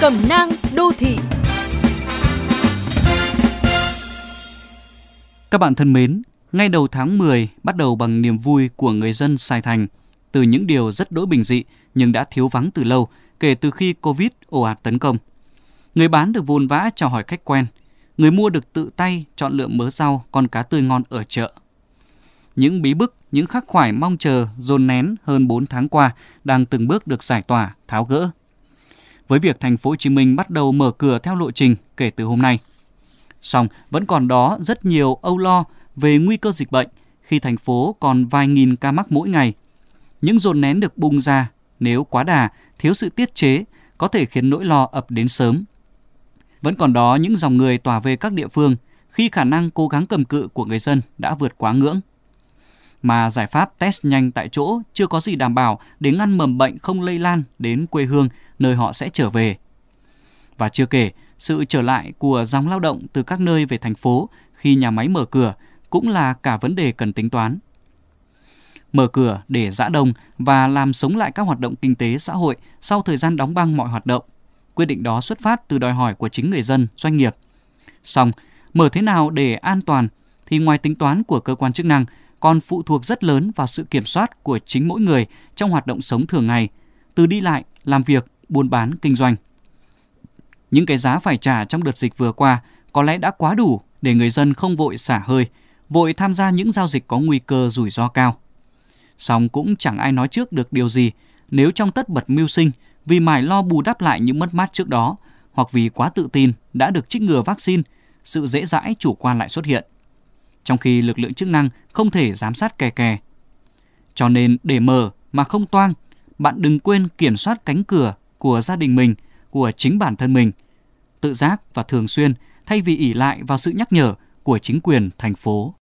Cẩm nang đô thị Các bạn thân mến, ngay đầu tháng 10 bắt đầu bằng niềm vui của người dân Sài Thành từ những điều rất đỗi bình dị nhưng đã thiếu vắng từ lâu kể từ khi Covid ồ ạt tấn công. Người bán được vồn vã chào hỏi khách quen, người mua được tự tay chọn lựa mớ rau, con cá tươi ngon ở chợ. Những bí bức, những khắc khoải mong chờ dồn nén hơn 4 tháng qua đang từng bước được giải tỏa, tháo gỡ. Với việc thành phố Hồ Chí Minh bắt đầu mở cửa theo lộ trình kể từ hôm nay. Song vẫn còn đó rất nhiều âu lo về nguy cơ dịch bệnh khi thành phố còn vài nghìn ca mắc mỗi ngày. Những dồn nén được bung ra nếu quá đà, thiếu sự tiết chế có thể khiến nỗi lo ập đến sớm. Vẫn còn đó những dòng người tỏa về các địa phương khi khả năng cố gắng cầm cự của người dân đã vượt quá ngưỡng. Mà giải pháp test nhanh tại chỗ chưa có gì đảm bảo để ngăn mầm bệnh không lây lan đến quê hương nơi họ sẽ trở về. Và chưa kể, sự trở lại của dòng lao động từ các nơi về thành phố khi nhà máy mở cửa cũng là cả vấn đề cần tính toán. Mở cửa để giã đông và làm sống lại các hoạt động kinh tế xã hội sau thời gian đóng băng mọi hoạt động. Quyết định đó xuất phát từ đòi hỏi của chính người dân, doanh nghiệp. Song, mở thế nào để an toàn thì ngoài tính toán của cơ quan chức năng còn phụ thuộc rất lớn vào sự kiểm soát của chính mỗi người trong hoạt động sống thường ngày, từ đi lại, làm việc, buôn bán, kinh doanh. Những cái giá phải trả trong đợt dịch vừa qua có lẽ đã quá đủ để người dân không vội xả hơi, vội tham gia những giao dịch có nguy cơ rủi ro cao. Song cũng chẳng ai nói trước được điều gì nếu trong tất bật mưu sinh vì mải lo bù đắp lại những mất mát trước đó hoặc vì quá tự tin đã được trích ngừa vaccine, sự dễ dãi chủ quan lại xuất hiện. Trong khi lực lượng chức năng không thể giám sát kè kè. Cho nên để mở mà không toang, bạn đừng quên kiểm soát cánh cửa của gia đình mình, của chính bản thân mình. Tự giác và thường xuyên thay vì ỷ lại vào sự nhắc nhở của chính quyền thành phố.